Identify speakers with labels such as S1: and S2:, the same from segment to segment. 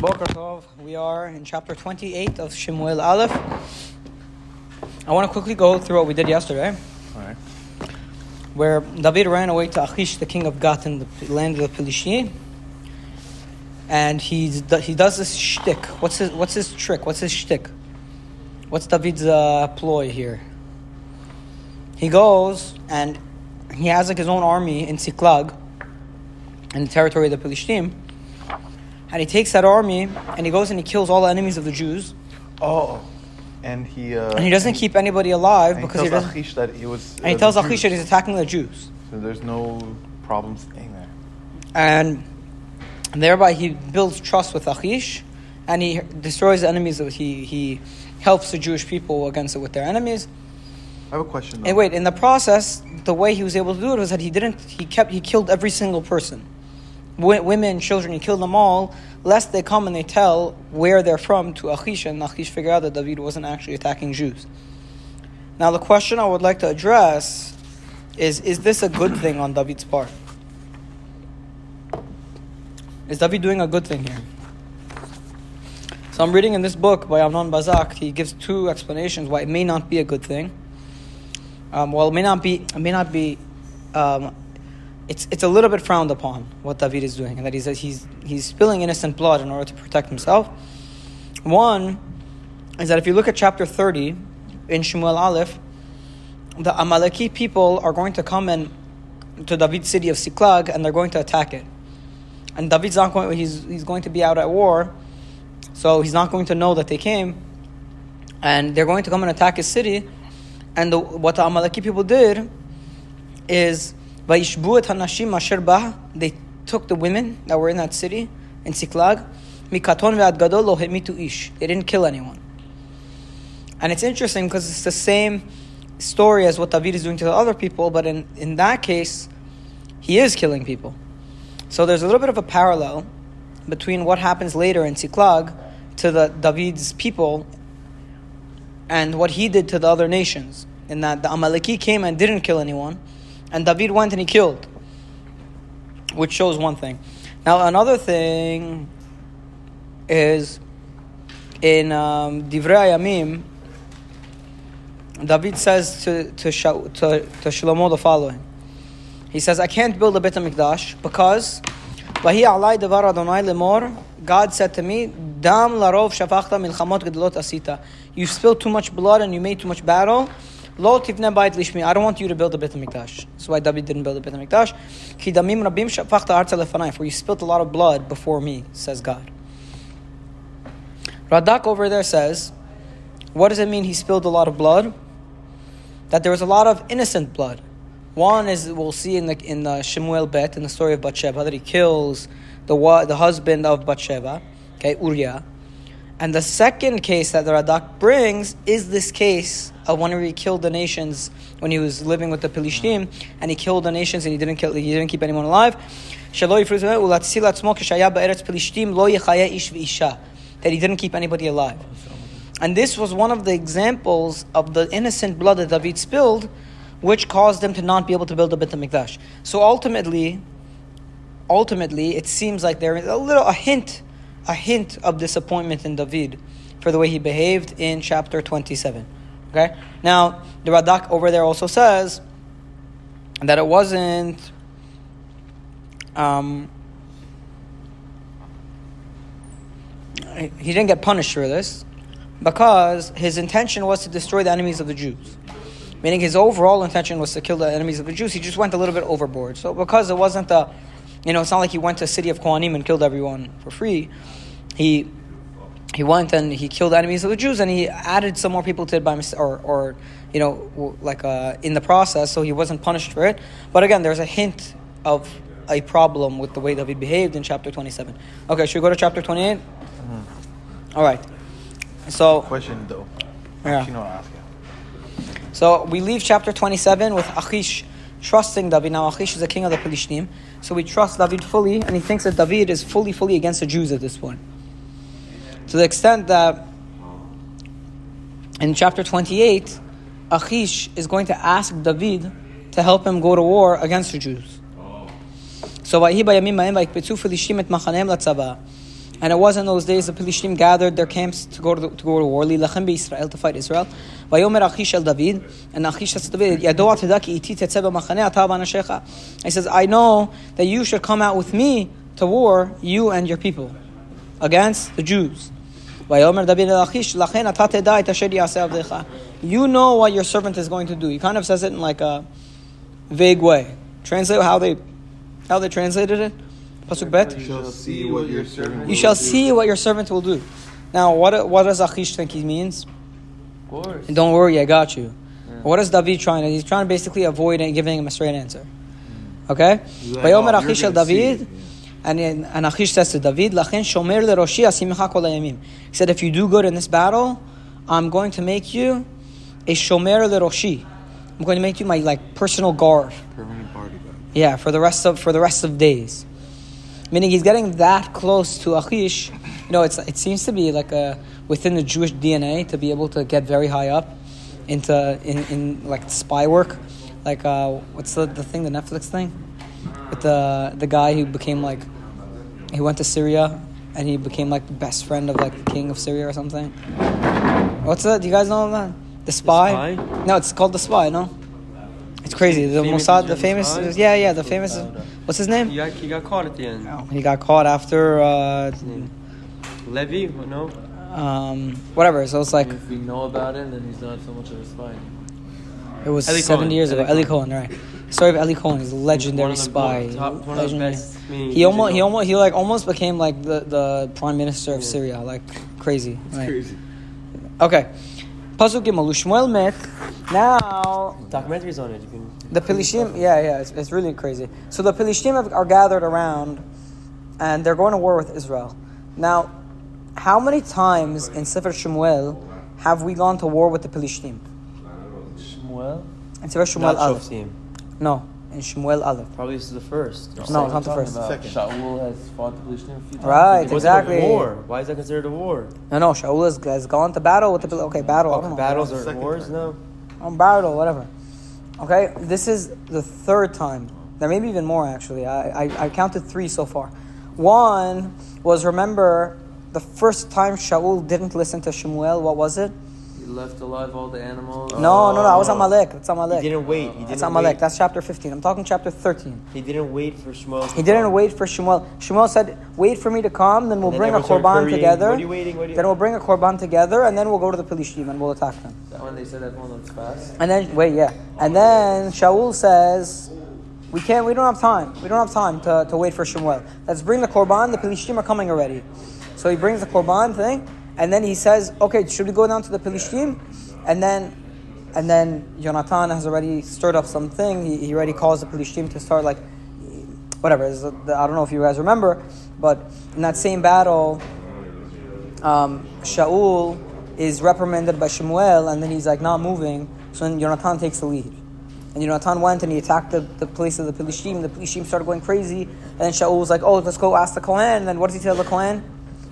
S1: Boker Tov. We are in chapter 28 of Shemuel Aleph. I want to quickly go through what we did yesterday,
S2: All right.
S1: where David ran away to Achish, the king of Gath in the land of the Pelishtim. And he's, he does this shtick. What's his, what's his trick? What's his shtick? What's David's uh, ploy here? He goes and he has like his own army in Siklag, in the territory of the Pelishtim. And he takes that army and he goes and he kills all the enemies of the Jews.
S2: Oh, and he. Uh,
S1: And he doesn't keep anybody alive
S2: and
S1: because
S2: he
S1: he
S2: tells
S1: doesn't.
S2: Achish that he was.
S1: And he
S2: uh,
S1: tells
S2: the
S1: Achish that he's attacking the Jews.
S2: So there's no problem staying there.
S1: And thereby he builds trust with Achish and he destroys the enemies. Of, he, he helps the Jewish people against it with their enemies.
S2: I have a question. Though.
S1: And wait, in the process, the way he was able to do it was that he didn't. He kept. He killed every single person, women, children. He killed them all, lest they come and they tell where they're from to Achish, and Achish figure out that David wasn't actually attacking Jews. Now, the question I would like to address is: Is this a good thing on David's part? Is David doing a good thing here? So I'm reading in this book by Amnon Bazak. He gives two explanations why it may not be a good thing. Um, well, it may not be. It may not be. Um, it's it's a little bit frowned upon what David is doing, and that he's he's he's spilling innocent blood in order to protect himself. One is that if you look at chapter thirty in Shemuel Aleph, the Amaleki people are going to come in to David's city of Siklag, and they're going to attack it. And David's not going. He's he's going to be out at war, so he's not going to know that they came, and they're going to come and attack his city. And the, what the Amaleki people did is Vayishbu et hanashim asher. They took the women that were in that city in Siklag. Mikaton ve'ad gadol lo hemitu ish. They didn't kill anyone. And it's interesting because it's the same story as what David is doing to the other people, but in, in that case, he is killing people. So there's a little bit of a parallel between what happens later in Siklag to the David's people and what he did to the other nations. In that the Amaleki came and didn't kill anyone, and David went and he killed, which shows one thing. Now another thing is in um, Divrei Ayamim. David says to to, to to Shlomo the following. He says, "I can't build a Beit Hamikdash because." "Vahi alai devar Adonai lemor." God said to me, "Dam larov shafachta milchamot gedolot asita." You spilled too much blood and you made too much battle. Lo tivne bayit lishmi. I don't want you to build a Beit Hamikdash. That's why David didn't build a Beit Hamikdash. Ki damim rabim shafachta arza lefanai. For you spilled a lot of blood before me, says God. Radak over there says, what does it mean he spilled a lot of blood? That there was a lot of innocent blood. One is we'll see in the in the Shemuel Bet in the story of Bathsheba that he kills the the husband of Bathsheba, okay, Uriah. And the second case that the Radak brings is this case of when he killed the nations when he was living with the Pelishtim, and he killed the nations and he didn't kill he didn't keep anyone alive. That he didn't keep anybody alive. And this was one of the examples of the innocent blood that David spilled, which caused them to not be able to build a Beit HaMikdash. So ultimately, ultimately, it seems like there is a little, a hint, a hint of disappointment in David for the way he behaved in chapter 27. Okay? Now, the Radak over there also says that it wasn't, um, he didn't get punished for this because his intention was to destroy the enemies of the Jews. Meaning his overall intention was to kill the enemies of the Jews. He just went a little bit overboard. So because it wasn't a, you know, it's not like he went to the city of Kohanim and killed everyone for free. He he went and he killed enemies of the Jews and he added some more people to it by mistake, or, or you know, like uh, in the process, so he wasn't punished for it. But again, there's a hint of a problem with the way that David behaved in chapter 27. Okay, should we go to chapter 28? All right. So
S2: Question though.
S1: Yeah.
S2: Actually, no, ask you.
S1: So we leave chapter 27 with Achish trusting David. Now Achish is the king of the Pelishtim. So we trust David fully, and he thinks that David is fully, fully against the Jews at this point. To the extent that in chapter 28, Achish is going to ask David to help him go to war against the Jews. So And it was in those days the Pelishtim gathered their camps to go to, to go to war. Lilachem Israel to fight Israel. Vayomer Achish el David, and Achish says to David, Yado atedaki iti tetzeh b'machaneh ata v'anashecha. He says, I know that you should come out with me to war, you and your people, against the Jews. Vayomer David el Achish, lachen ata teda et asher yaseh avdecha. You know what your servant is going to do. He kind of says it in like a vague way. Translate how they how they translated it. Pasuk bet.
S2: You shall see what your servant
S1: You shall see what your servant will do. Now, what what does Achish think he means?
S3: Of course.
S1: And don't worry, I got you. What is David trying to? He's trying to basically avoid and giving him a straight answer. Hmm. Okay.
S2: Like, oh,
S1: Achish
S2: see.
S1: David, and and Achish says to David, "Lachen shomer leroshi kol hayamim." He said, "If you do good in this battle, I'm going to make you a shomer leroshi. I'm going to make you my like personal guard."
S2: Permanent bodyguard.
S1: Yeah, for the rest of for the rest of days. Meaning he's getting that close to Achish. You know, it's it seems to be like a within the Jewish DNA to be able to get very high up into in, in like spy work. Like uh, what's the, the thing, the Netflix thing? With the the guy who became like he went to Syria and he became like the best friend of like the king of Syria or something. What's that? Do you guys know that? The spy?
S3: Spy?
S1: No, it's called the spy, no? It's crazy. The
S3: Famous
S1: Mossad, the famous,
S3: spy?
S1: yeah, yeah, the famous. What's his name?
S3: He got, he got caught at the end.
S1: Oh, he got caught after, uh.
S3: Levy? No?
S1: um, whatever. So it's like
S4: If we know about him, then he's not so much of a spy.
S1: it was
S3: Eli
S1: seventy
S3: Cohen.
S1: years ago.
S3: Eli
S1: Cohen, right? Story of Eli Cohen. He's a legendary
S3: One of the-
S1: spy.
S3: top- one of the
S1: legendary.
S3: best, I mean,
S1: he almost, he almost, he like almost became like the, the prime minister of
S3: Yeah.
S1: Syria. Like crazy.
S2: It's
S1: right.
S2: crazy.
S1: Okay. Pasuk Gimel. Shmuel met. Now
S3: Documentaries on it. You can.
S1: The Pelishtim, yeah, yeah, it's, it's really crazy. So the Pelishtim are gathered around, and they're going to war with Israel. Now, how many times in Sefer Shmuel have we gone to war with the Pelishtim?
S4: Shmuel?
S1: In Sefer Shmuel
S3: Not. Shoftim.
S1: No, in Shmuel Aleph.
S3: Probably this is the first.
S1: No, it's not the first.
S4: About
S2: Second.
S4: Shaul has fought the Philistines a few times.
S1: Right,
S3: wasn't
S1: exactly.
S3: a war. Why is that considered a war?
S1: No, no, Shaul has, has gone to battle with the Pel- okay battle. I don't
S3: Okay,
S1: know.
S3: battles are wars?
S2: time.
S3: No.
S1: on um, battle, whatever. Okay, this is the third time. There may be even more actually. I, I, I counted three so far. One was remember the first time Shaul didn't listen to Shemuel. What was it?
S4: He left alive all the animals.
S1: No, no, no. I was Amalek. It's Amalek.
S3: He didn't wait. He
S1: It's
S3: didn't
S1: Amalek.
S3: wait.
S1: That's chapter 15. I'm talking chapter 13.
S3: He didn't wait for Shmuel. to
S1: He didn't
S3: come.
S1: wait for Shemuel. Shemuel said, "Wait for me to come, then we'll
S3: then
S1: bring a korban together.
S3: What are you waiting? What are you-
S1: Then we'll bring a korban together, and then we'll go to the Pelishtim and we'll attack them."
S4: That one they said everyone looks fast.
S1: And then wait, yeah. And then Shaul says, "We can't. We don't have time. We don't have time to, to wait for Shemuel. Let's bring the korban. The Pelishtim are coming already." So he brings the korban thing, and then he says, "Okay, should we go down to the Pelishtim?" And then, and then Jonathan has already stirred up something. He, he already calls the Pelishtim to start like, whatever. I don't know if you guys remember, but in that same battle, um, Shaul is reprimanded by Shemuel, and then he's like not moving. So then Jonathan takes the lead. And Jonathan went and he attacked the, the place of the Pelishtim. The Pelishtim started going crazy. And then Shaul was like, oh, let's go ask the Kohen. And then what does he tell the Kohen?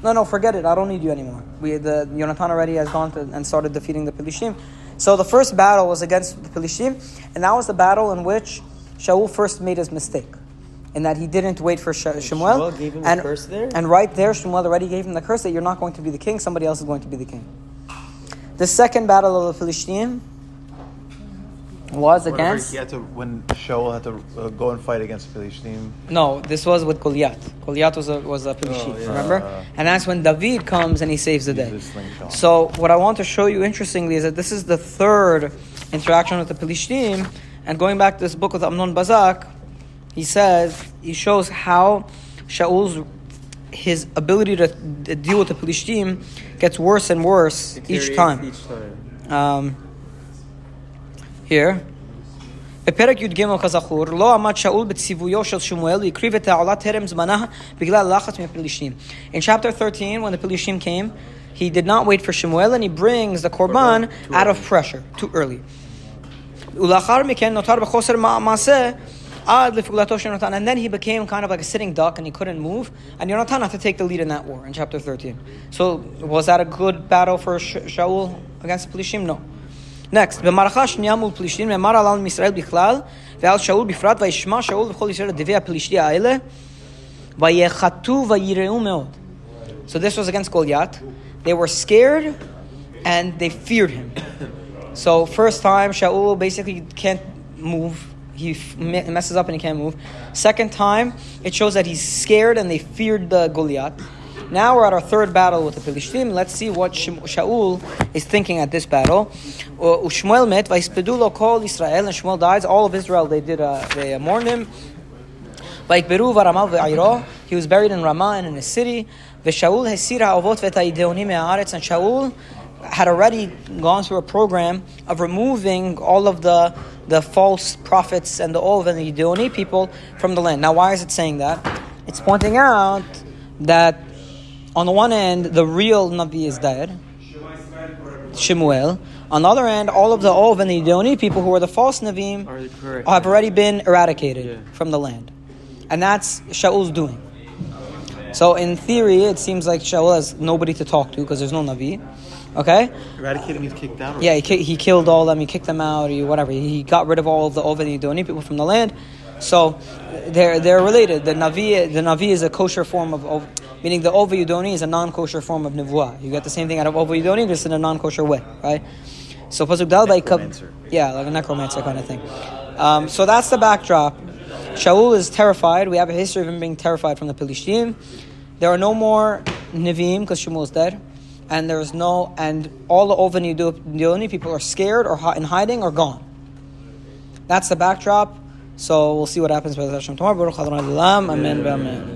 S1: No, no, forget it. I don't need you anymore. We, the, Jonathan already has gone to, and started defeating the Pelishtim. So the first battle was against the Pelishtim. And that was the battle in which Shaul first made his mistake. In that he didn't wait for Sh- Shemuel.
S3: Shemuel gave him the
S1: and,
S3: curse there?
S1: And right there, Shemuel already gave him the curse that you're not going to be the king, somebody else is going to be the king. The second battle of the Philistine was
S2: Whenever
S1: against.
S2: He had to when Shaul had to uh, go and fight against Philistine.
S1: No, this was with Goliath. Goliath was a, was a Philistine,
S2: Oh, yeah.
S1: remember?
S2: Uh,
S1: and that's when David comes and he saves the day. So, what I want to show you interestingly is that this is the third interaction with the Philistine. And going back to this book with Amnon Bazak, he says, he shows how Shaul's his ability to deal with the Philistine gets worse and worse each time.
S3: Each time.
S1: Um, here. בפרק י"ג כזכור, לא עמד שאול בציוויו של שמואל והקריב את העולה טרם זמנה בגלל לחץ מהפלישתים. In chapter 13, when the Pelishtim came, he did not wait for Shemuel and he brings the korban out of pressure, too early. ולאחר מכן נותר בחוסר מע- מעשה עד לפעולתו של יונתן. And then he became kind of like a sitting duck and he couldn't move. And Yonatan had to take the lead in that war in chapter 13. So was that a good battle for Sh- Shaul against the Pelishtim? No. Next, במערכה השנייה מול פלישתים נאמר על עם ישראל בכלל ועל שאול בפרט וישמע שאול וכל ישראל את דבי הפלישתי האלה ויחתו ויראו מאוד. So this was against Goliath. They were scared and they feared him. So first time, Shaul basically can't move. He f- me- messes up and he can't move. Second time, it shows that he's scared and they feared the Goliath. Now we're at our third battle with the Philistine. Let's see what Shem- Shaul is thinking at this battle. Uh, Ushmuel met, vayispedu lo kol Israel, and Shmuel dies. All of Israel, they did, uh, they uh, mourned him. ויקברו ורמה ועירו, he was buried in Ramah and in the city, ושאול הסיר האבות ואת הידעונים מהארץ, and Shaul had already gone through a program of removing all of the, the false prophets and the Ov and the Yidoni people from the land. Now, why is it saying that? It's pointing out that on the one end, the real Navi is dead, Shemuel. On the other end, all of the Ov and the Yidoni people who were the false Navim
S3: Are correct.
S1: have already been eradicated
S3: Yeah.
S1: from the land. And that's Shaul's doing. So in theory, it seems like Shaul has nobody to talk to because there's no Navi. Okay?
S2: Eradicated means kicked out.
S1: Yeah, he, ki- he killed all of them, he kicked them out, or whatever. He got rid of all of the Ovid and Yidoni people from the land. So they're, they're related. The Navi, the Navi is a kosher form of, of meaning the Ova Yidoni is a non kosher form of Nivua. You get the same thing out of Ova Yidoni, just in a non kosher way, right? So Pasuk Dal Yeah, like a necromancer kind of thing. Um, so that's the backdrop. Shaul is terrified. We have a history of him being terrified from the Pelishtim. There are no more Nivim because Shmuel is dead. And there's no, and all the Oven Yidoni people are scared or in hiding or gone. That's the backdrop. So we'll see what happens with Hashem tomorrow. Baruch Adonai L'olam. Amen. Amen.